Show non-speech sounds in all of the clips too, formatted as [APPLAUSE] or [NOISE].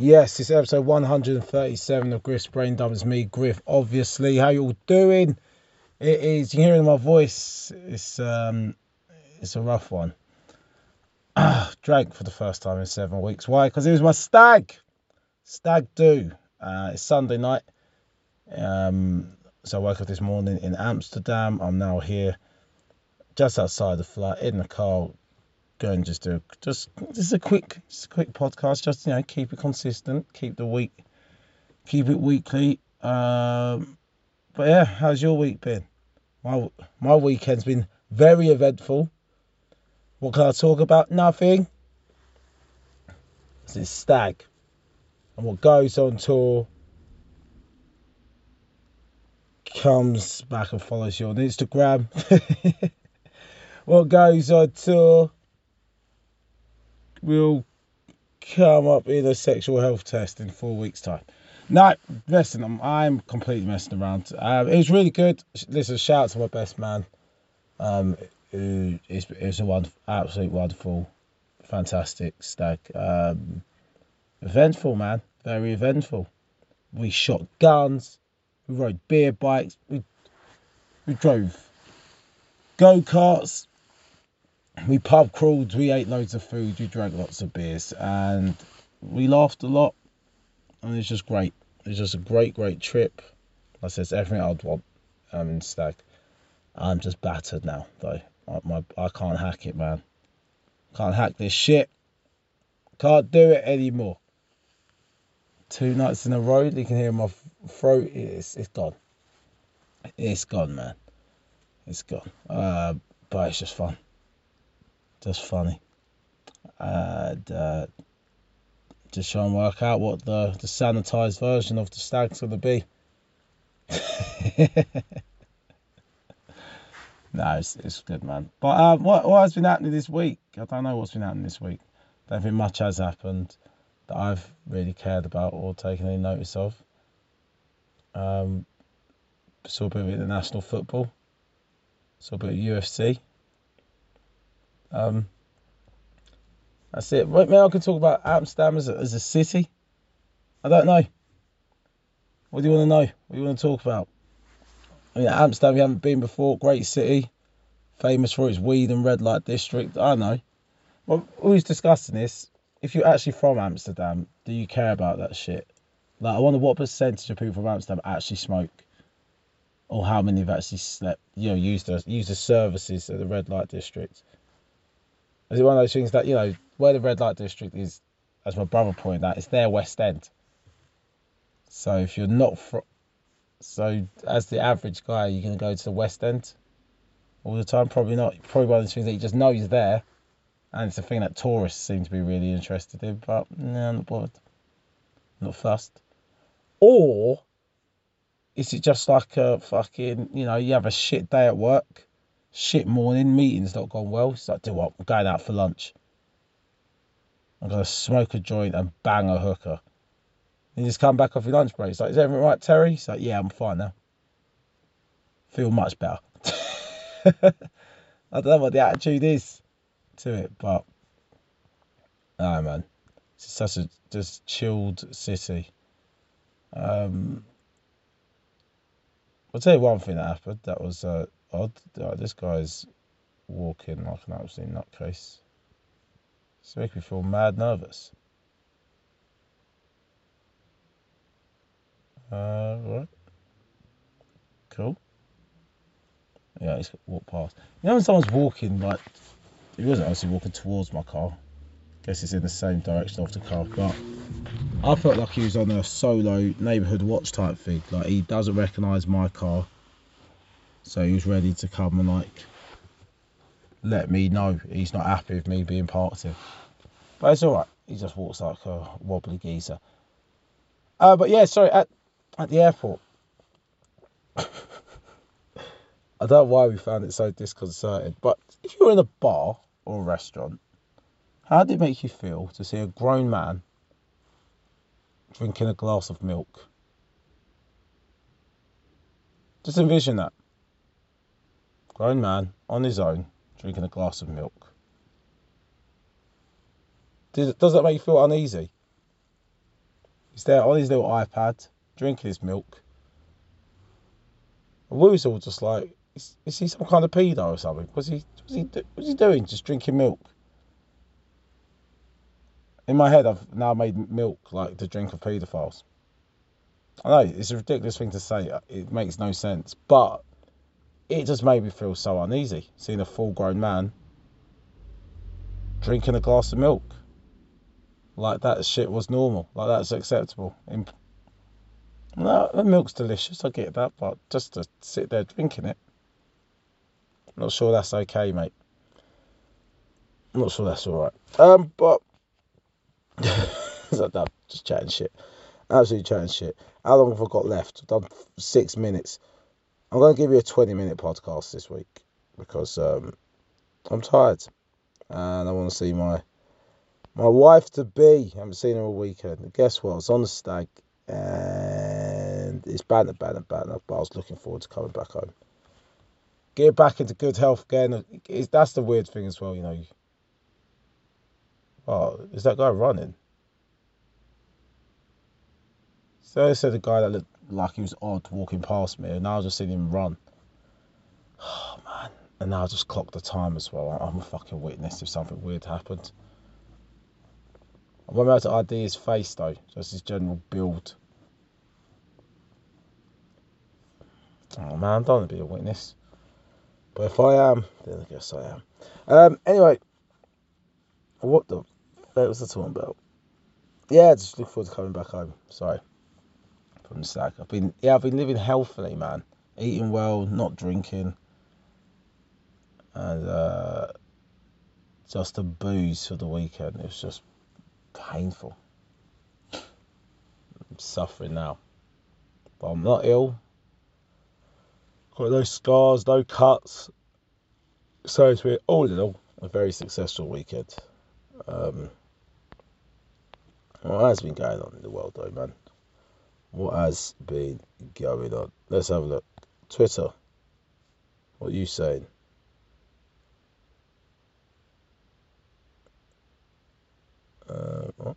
Yes, it's episode 137 of Griff's Brain Dump. It's me, Griff, obviously. How you all doing? It is, you're hearing my voice. It's um, it's a rough one. Ah, [SIGHS] drank for the first time in seven weeks. Why? Because it was my stag. Stag do. Uh, it's Sunday night. Um, so I woke up this morning in Amsterdam. I'm now here, just outside the flat, in the car, go and just do just just a quick just a quick podcast just you know keep it consistent keep the week keep it weekly. Um but yeah how's your week been? My my weekend's been very eventful. What can i talk about? Nothing. It's stag. And what goes on tour comes back and follows you on instagram. [LAUGHS] What goes on tour will come up in a sexual health test in four weeks' time. No, listen, I'm, I'm completely messing around. Um, it was really good. Listen, shout out to my best man. Um, who is is a wonderful, absolute wonderful, fantastic stag. Um, eventful man, very eventful. We shot guns, we rode beer bikes, we we drove go karts, we pub crawled, we ate loads of food, we drank lots of beers, and we laughed a lot. And it's just great. It's just a great, great trip. I said it's everything I'd want um, in Stag. I'm just battered now, though. I, my, I can't hack it, man. Can't hack this shit. Can't do it anymore. Two nights in a row, you can hear my throat. It's, it's gone. It's gone, man. It's gone. Uh, but it's just fun just funny. And uh, just try and work out what the, the sanitized version of the stag's going to be. [LAUGHS] no, it's, it's good, man. But um, what, what has been happening this week? I don't know what's been happening this week. I don't think much has happened that I've really cared about or taken any notice of. Um, saw a bit of international football. Saw a bit of UFC. Um, that's it. Maybe I could talk about Amsterdam as a, as a city. I don't know. What do you want to know? What do you want to talk about? I mean, Amsterdam, you haven't been before. Great city, famous for its weed and red light district. I know. Well, who's discussing this? If you're actually from Amsterdam, do you care about that shit? Like, I wonder what percentage of people from Amsterdam actually smoke, or how many have actually slept, you know, used the used the services of the red light district. Is it one of those things that, you know, where the red light district is, as my brother pointed out, it's their West End. So if you're not from, so as the average guy, you're to go to the West End all the time? Probably not. Probably one of those things that you just know is there. And it's a thing that tourists seem to be really interested in, but no, I'm not bothered. Not fussed. Or is it just like a fucking, you know, you have a shit day at work shit morning, meeting's not gone well. It's like, do what? I'm going out for lunch. I'm gonna smoke a joint and bang a hooker. You just come back off your lunch break. It's like, is everything right, Terry? He's like, yeah, I'm fine now. Feel much better. [LAUGHS] I don't know what the attitude is to it, but no man, it's such a just chilled city. Um, I'll tell you one thing that happened. That was uh, odd. Oh, this guy's walking like an absolute nutcase. It's making me feel mad nervous. Uh, right. Cool. Yeah, he's walked past. You know when someone's walking, like, he wasn't actually walking towards my car. Guess it's in the same direction of the car, but I felt like he was on a solo neighbourhood watch type thing. Like, he doesn't recognise my car so he was ready to come and like let me know he's not happy with me being parked here. But it's alright. He just walks like a wobbly geezer. Uh, but yeah, sorry, at, at the airport. [COUGHS] I don't know why we found it so disconcerting, but if you're in a bar or a restaurant, how did it make you feel to see a grown man drinking a glass of milk? Just envision that grown man on his own drinking a glass of milk. Does, does that make you feel uneasy? He's there on his little iPad, drinking his milk. And we all just like, is, is he some kind of pedo or something? Was he, was he, was he doing? Just drinking milk? In my head, I've now made milk like the drink of paedophiles. I know it's a ridiculous thing to say. It makes no sense, but it just made me feel so uneasy seeing a full-grown man drinking a glass of milk like that shit was normal, like that's acceptable. No, the milk's delicious, I get that, but just to sit there drinking it, I'm not sure that's okay, mate. I'm not sure that's all right. Um, but [LAUGHS] just chatting shit, absolutely chatting shit. How long have I got left? I've done six minutes. I'm going to give you a 20 minute podcast this week because um, I'm tired and I want to see my my wife to be. I haven't seen her all weekend. And guess what? I was on the stag and it's bad, bad, banter, banter. But I was looking forward to coming back home. Get back into good health again. It's, that's the weird thing as well, you know. Oh, is that guy running? So I said the guy that looked like he was odd walking past me, and I was just seeing him run. [SIGHS] Oh man! And I just clocked the time as well. I'm a fucking witness if something weird happened. I won't be able to ID his face though, just his general build. Oh man, I don't want to be a witness. But if I am, then I guess I am. Um, anyway, what the fuck was I talking about? Yeah, just look forward to coming back home. Sorry. I've been yeah, I've been living healthily, man. Eating well, not drinking. And uh just a booze for the weekend. It was just painful. I'm suffering now. But I'm not ill. Got no scars, no cuts. So it's been all in all a very successful weekend. Um, what has been going on in the world though, man? What has been going on? Let's have a look. Twitter. What are you saying? Uh, what?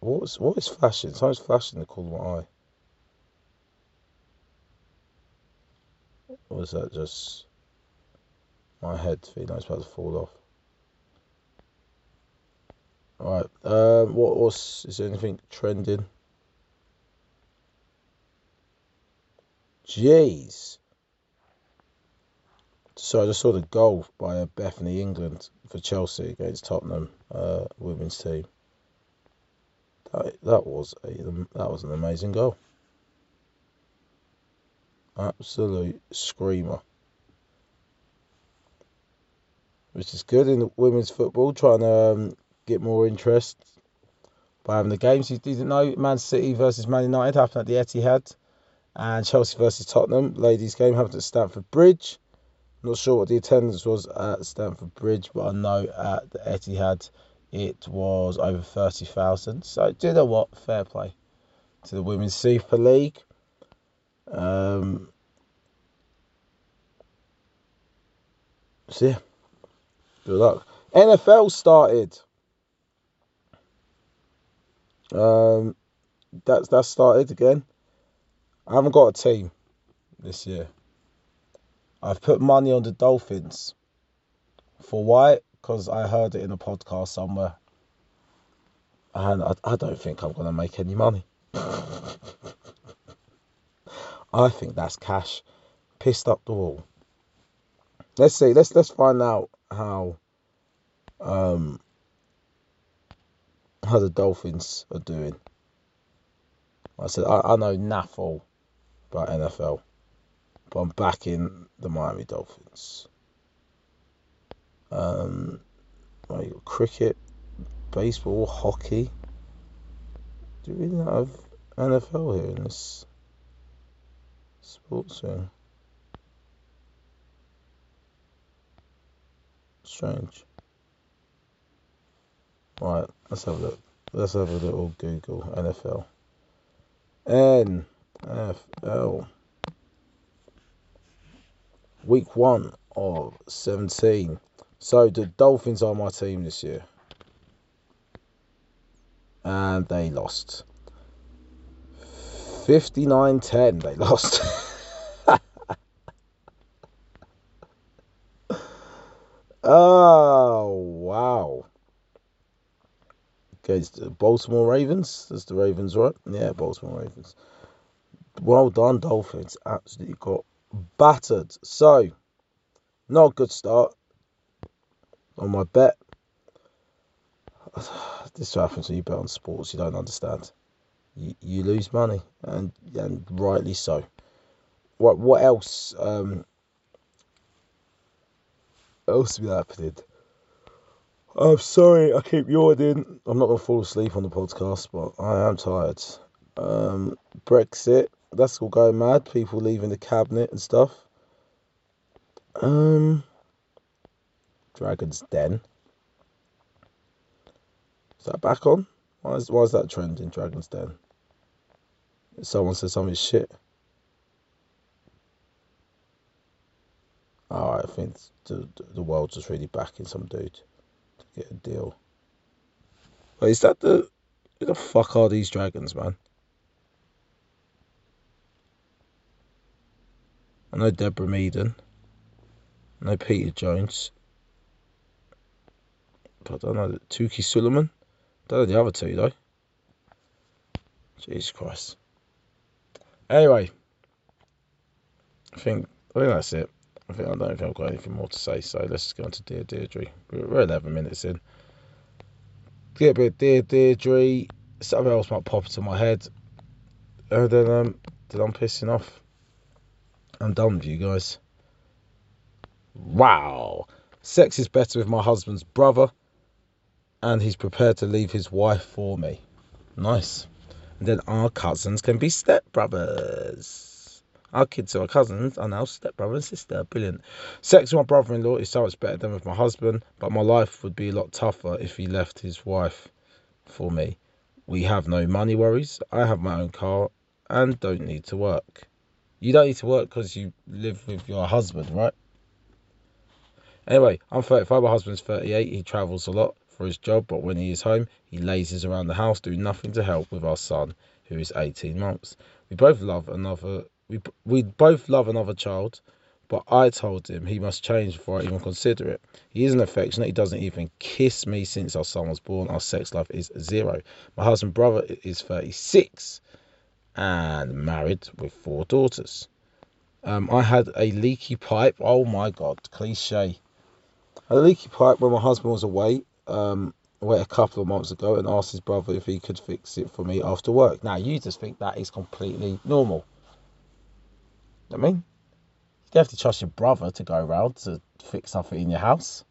What's what is flashing? Something's flashing in the corner of my eye. Or is that just my head feeling like it's about to fall off? Alright, um, what was, is there anything trending? Jeez. So I just saw the goal by Bethany England for Chelsea against Tottenham uh, women's team. That that was a that was an amazing goal. Absolute screamer. Which is good in women's football, trying to um, get more interest by having the games. You didn't know Man City versus Man United happened at the Etihad, and Chelsea versus Tottenham ladies game happened at Stamford Bridge. Not sure what the attendance was at Stamford Bridge, but I know at the Etihad it was over 30,000. So, do you know what? Fair play to the Women's Super League. Um, so, yeah, good luck. NFL started. Um, that's that started again. I haven't got a team this year. I've put money on the Dolphins. For why? Because I heard it in a podcast somewhere. And I, I don't think I'm going to make any money. [LAUGHS] I think that's cash pissed up the wall. Let's see. Let's let's find out how um how the Dolphins are doing. I said I, I know naffle about NFL but I'm backing the Miami Dolphins. Um, right, cricket, baseball, hockey. Do we not have NFL here in this sports thing? Strange. Right, let's have a look. Let's have a little Google NFL. NFL week one of 17. So the Dolphins are my team this year. And they lost. 59-10 they lost. [LAUGHS] oh wow. Against the Baltimore Ravens. That's the Ravens, right? Yeah, Baltimore Ravens. Well done, Dolphins. Absolutely got battered. So, not a good start on my bet. [SIGHS] This happens when you bet on sports. You don't understand. You, you lose money, and and rightly so. What what else? Um, else to be happening? I'm sorry, I keep yawning. I'm not gonna fall asleep on the podcast, but I am tired. Um, Brexit, that's all going mad. People leaving the cabinet and stuff. Um, Dragon's Den. Is that back on? Why is why is that trend in Dragon's Den? Someone said something shit. Oh, I think the the world's just really backing some dude to get a deal. Wait, is that the who the fuck are these dragons, man? I know Deborah Meaden. I know Peter Jones. But I don't know Touker Suleyman. Don't know the other two though. Jesus Christ. Anyway, I think I think that's it. I think I don't think I've got anything more to say. So let's just go on to Dear Deirdre. We're 11 minutes in. Get a bit Dear Deirdre. Something else might pop into my head. And then um, then I'm pissing off. I'm done with you guys. Wow. Sex is better with my husband's brother and he's prepared to leave his wife for me. Nice. And then our cousins can be stepbrothers. Our kids who are cousins are now stepbrother and sister. Brilliant. Sex with my brother in law is so much better than with my husband, but my life would be a lot tougher if he left his wife for me. We have no money worries. I have my own car and don't need to work. You don't need to work because you live with your husband, right? Anyway, I'm 35, my husband's 38. He travels a lot for his job, but when he is home, he lazes around the house doing nothing to help with our son, who is 18 months. We both love another. We we both love another child, but I told him he must change before I even consider it. He isn't affectionate. He doesn't even kiss me since our son was born. Our sex life is zero. My husband brother is 36 and married with four daughters. Um, I had a leaky pipe. Oh my god, cliche. A leaky pipe when my husband was away um, wait a couple of months ago and asked his brother if he could fix it for me after work. Now, you just think that is completely normal. I mean, you have to trust your brother to go around to fix something in your house.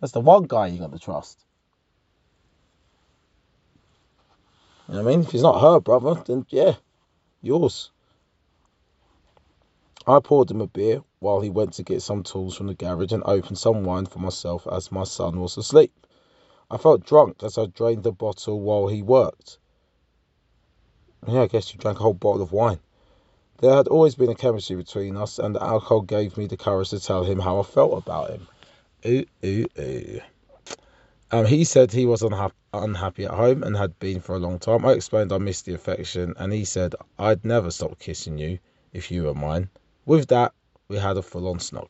That's the one guy you got to trust. You know what I mean? If he's not her brother, then yeah, yours. I poured him a beer while he went to get some tools from the garage and opened some wine for myself as my son was asleep. I felt drunk as I drained the bottle while he worked. Yeah, I guess you drank a whole bottle of wine. There had always been a chemistry between us, and the alcohol gave me the courage to tell him how I felt about him. Ooh, ooh, ooh. Um, he said he was unha- unhappy at home and had been for a long time. I explained I missed the affection, and he said I'd never stop kissing you if you were mine. With that, we had a full on snog.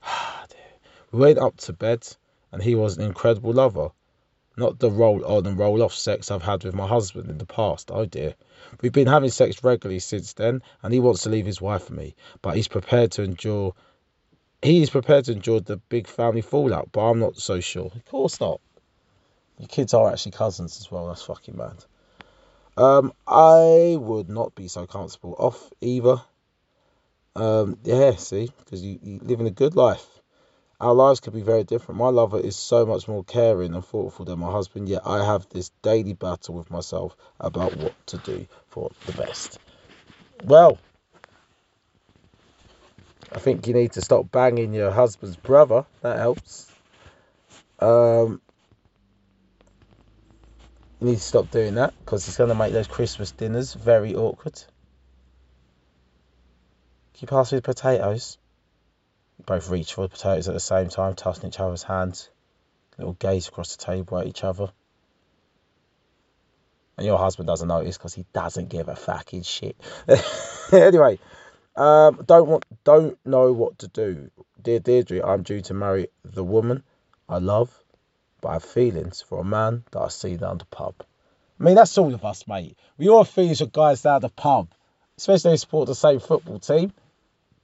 [SIGHS] we went up to bed, and he was an incredible lover. Not the roll on and roll off sex I've had with my husband in the past. Oh dear. We've been having sex regularly since then, and he wants to leave his wife for me, but he's prepared to endure. He is prepared to endure the big family fallout, but I'm not so sure. Of course not. Your kids are actually cousins as well. That's fucking mad. Um, I would not be so comfortable off either. Um, yeah, see, because you, you living a good life. Our lives could be very different. My lover is so much more caring and thoughtful than my husband, yet I have this daily battle with myself about what to do for the best. Well, I think you need to stop banging your husband's brother. That helps. Um, you need to stop doing that because it's going to make those Christmas dinners very awkward. Can you pass me the potatoes? both reach for the potatoes at the same time, tossing each other's hands. Little gaze across the table at each other. And your husband doesn't notice because he doesn't give a fucking shit. [LAUGHS] anyway, um, don't want, don't know what to do. Dear Deirdre, I'm due to marry the woman I love, but I have feelings for a man that I see down the pub. I mean, that's all of us, mate. We all have feelings for guys down the pub, especially if they support the same football team.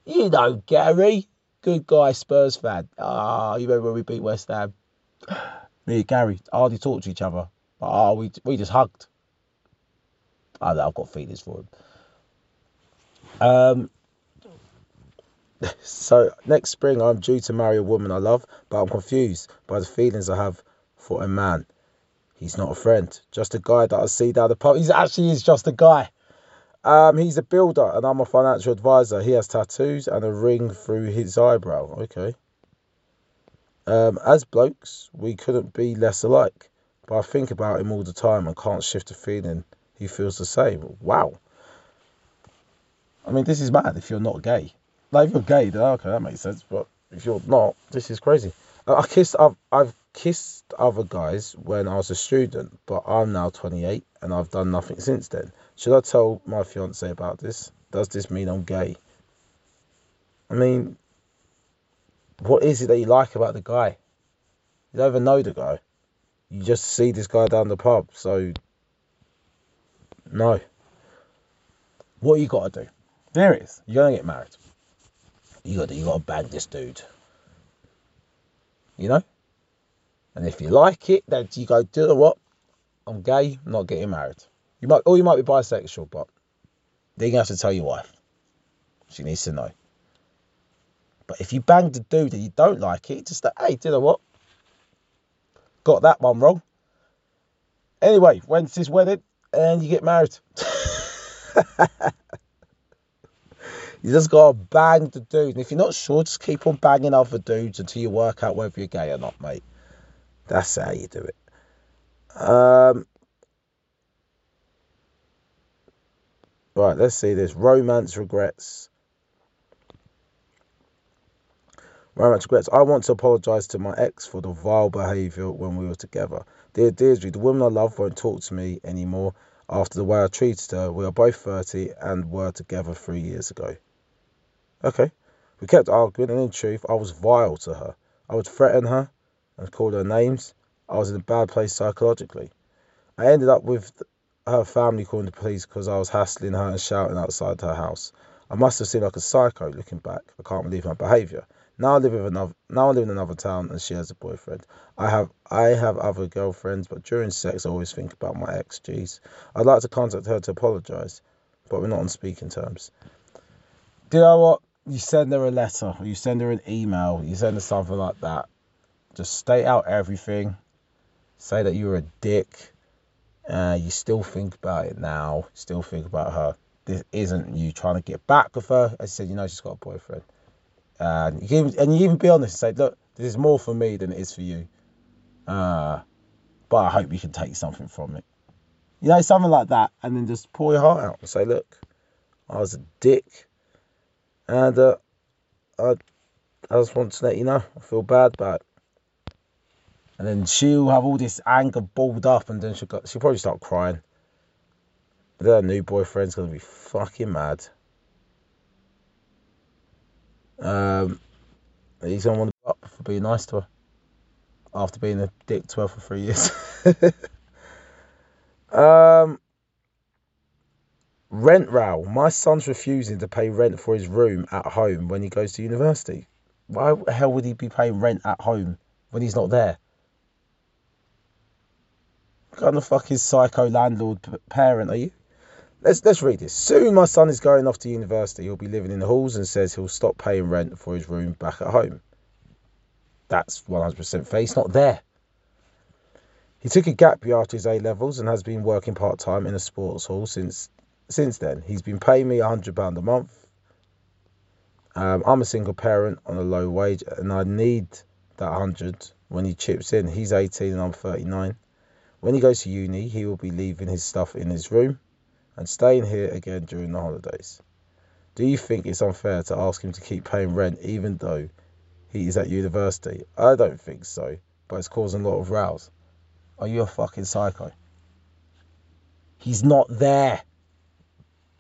You know, Gary, good guy, Spurs fan. Ah, you remember when we beat West Ham? [SIGHS] Me and Gary hardly talked to each other. But ah, we we just hugged. I I've got feelings for him. Um, [LAUGHS] so next spring I'm due to marry a woman I love, but I'm confused by the feelings I have for a man. He's not a friend, just a guy that I see down the pub. He's actually is just a guy. Um, he's a builder and I'm a financial advisor. He has tattoos and a ring through his eyebrow. Okay. Um, as blokes, we couldn't be less alike, but I think about him all the time and can't shift the feeling he feels the same. Wow. I mean, this is mad if you're not gay. Like, if you're gay, then okay, that makes sense. But if you're not, this is crazy. I kissed, I've, I've kissed other guys when I was a student, but I'm now 28 and I've done nothing since then. Should I tell my fiance about this? Does this mean I'm gay? I mean, what is it that you like about the guy? You don't even know the guy. You just see this guy down the pub, so no. What you gotta do? There it is. You're gonna get married. You got you gotta bang this dude. You know? And if you like it, then you go, do you know what? I'm gay, I'm not getting married. You might or you might be bisexual, but then you have to tell your wife. She needs to know. But if you bang the dude and you don't like it, just say, hey, do you know what? Got that one wrong. Anyway, when's this wedding? And you get married. [LAUGHS] you just gotta bang the dude. And if you're not sure, just keep on banging other dudes until you work out whether you're gay or not, mate. That's how you do it. Um, right, let's see this. Romance regrets. Romance regrets. I want to apologise to my ex for the vile behaviour when we were together. Dear Deirdre, the woman I love won't talk to me anymore after the way I treated her. We are both 30 and were together three years ago. Okay. We kept arguing, and in truth, I was vile to her. I would threaten her and call her names. I was in a bad place psychologically. I ended up with her family calling the police because I was hassling her and shouting outside her house. I must have seemed like a psycho looking back. I can't believe my behaviour. Now I live with another. Now I live in another town, and she has a boyfriend. I have. I have other girlfriends, but during sex, I always think about my ex. Jeez, I'd like to contact her to apologise, but we're not on speaking terms. Do you know what? You send her a letter, you send her an email, you send her something like that. Just state out everything. Say that you were a dick. Uh, you still think about it now. Still think about her. This isn't you trying to get back with her. As I said, you know she's got a boyfriend. And you can, and you even be honest and say, look, this is more for me than it is for you. Uh, but I hope you can take something from it. You know, something like that, and then just pour your heart out and say, look, I was a dick, and uh, I, I just want to let you know I feel bad about it. And then she'll have all this anger balled up, and then she'll go, she'll probably start crying. But then her new boyfriend's gonna be fucking mad. Um, he's on one for being nice to her after being a dick to her for three years. [LAUGHS] um, rent row. My son's refusing to pay rent for his room at home when he goes to university. Why the hell would he be paying rent at home when he's not there? What kind of fucking psycho landlord parent are you? Let's let's read this. Soon my son is going off to university. He'll be living in the halls and says he'll stop paying rent for his room back at home. That's 100% fair. He's not there. He took a gap year after his A levels and has been working part time in a sports hall since since then. He's been paying me £100 a month. Um, I'm a single parent on a low wage and I need that 100 when he chips in. He's 18 and I'm 39. When he goes to uni, he will be leaving his stuff in his room and staying here again during the holidays. Do you think it's unfair to ask him to keep paying rent even though he is at university? I don't think so, but it's causing a lot of rows. Are you a fucking psycho? He's not there.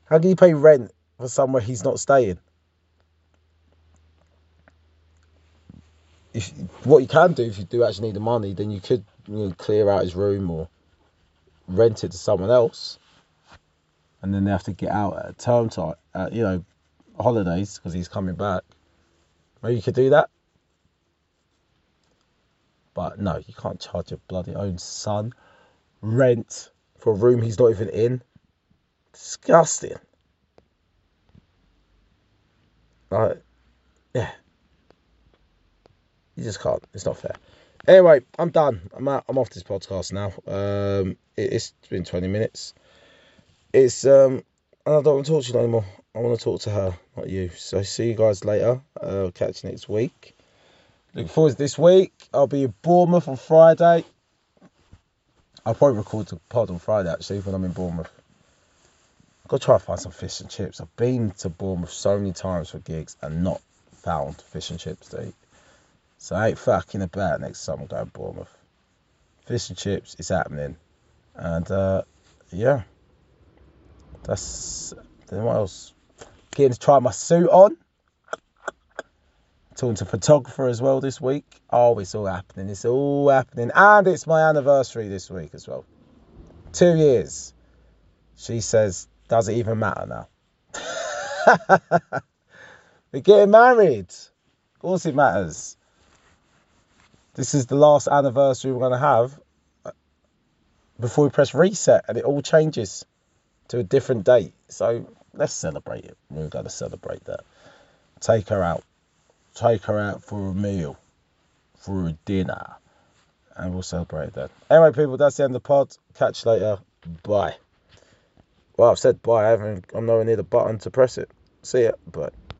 How can you pay rent for somewhere he's not staying? If what you can do if you do actually need the money, then you could you know, clear out his room or rent it to someone else, and then they have to get out at term time, uh, you know, holidays because he's coming back. Maybe you could do that. But no, you can't charge your bloody own son rent for a room he's not even in. Disgusting. Like, yeah. You just can't. It's not fair. Anyway, I'm done. I'm out. I'm off this podcast now. Um, it, has been 20 minutes. It's um, I don't want to talk to you anymore. I want to talk to her, not you. So see you guys later. Uh, catch you next week. Looking forward to this week. I'll be in Bournemouth on Friday. I'll probably record the pod on Friday actually when I'm in Bournemouth. To try to find some fish and chips. I've been to Bournemouth so many times for gigs and not found fish and chips to eat. So I ain't fucking about next time I'm going to Bournemouth. Fish and chips is happening. And uh, yeah. That's then what else? Getting to try my suit on. Talking to photographer as well this week. Oh, it's all happening. It's all happening. And it's my anniversary this week as well. Two years. She says, does it even matter now? [LAUGHS] We're getting married. Of course it matters. This is the last anniversary we're going to have uh, before we press reset and it all changes to a different date. So let's celebrate it. We're going to celebrate that. Take her out take her out for a meal, for a dinner, and we'll celebrate that. Anyway, people, that's the end of the pod. Catch you later. Bye. Well, I've said bye. I haven't. I'm nowhere near the button to press it. See ya. Bye.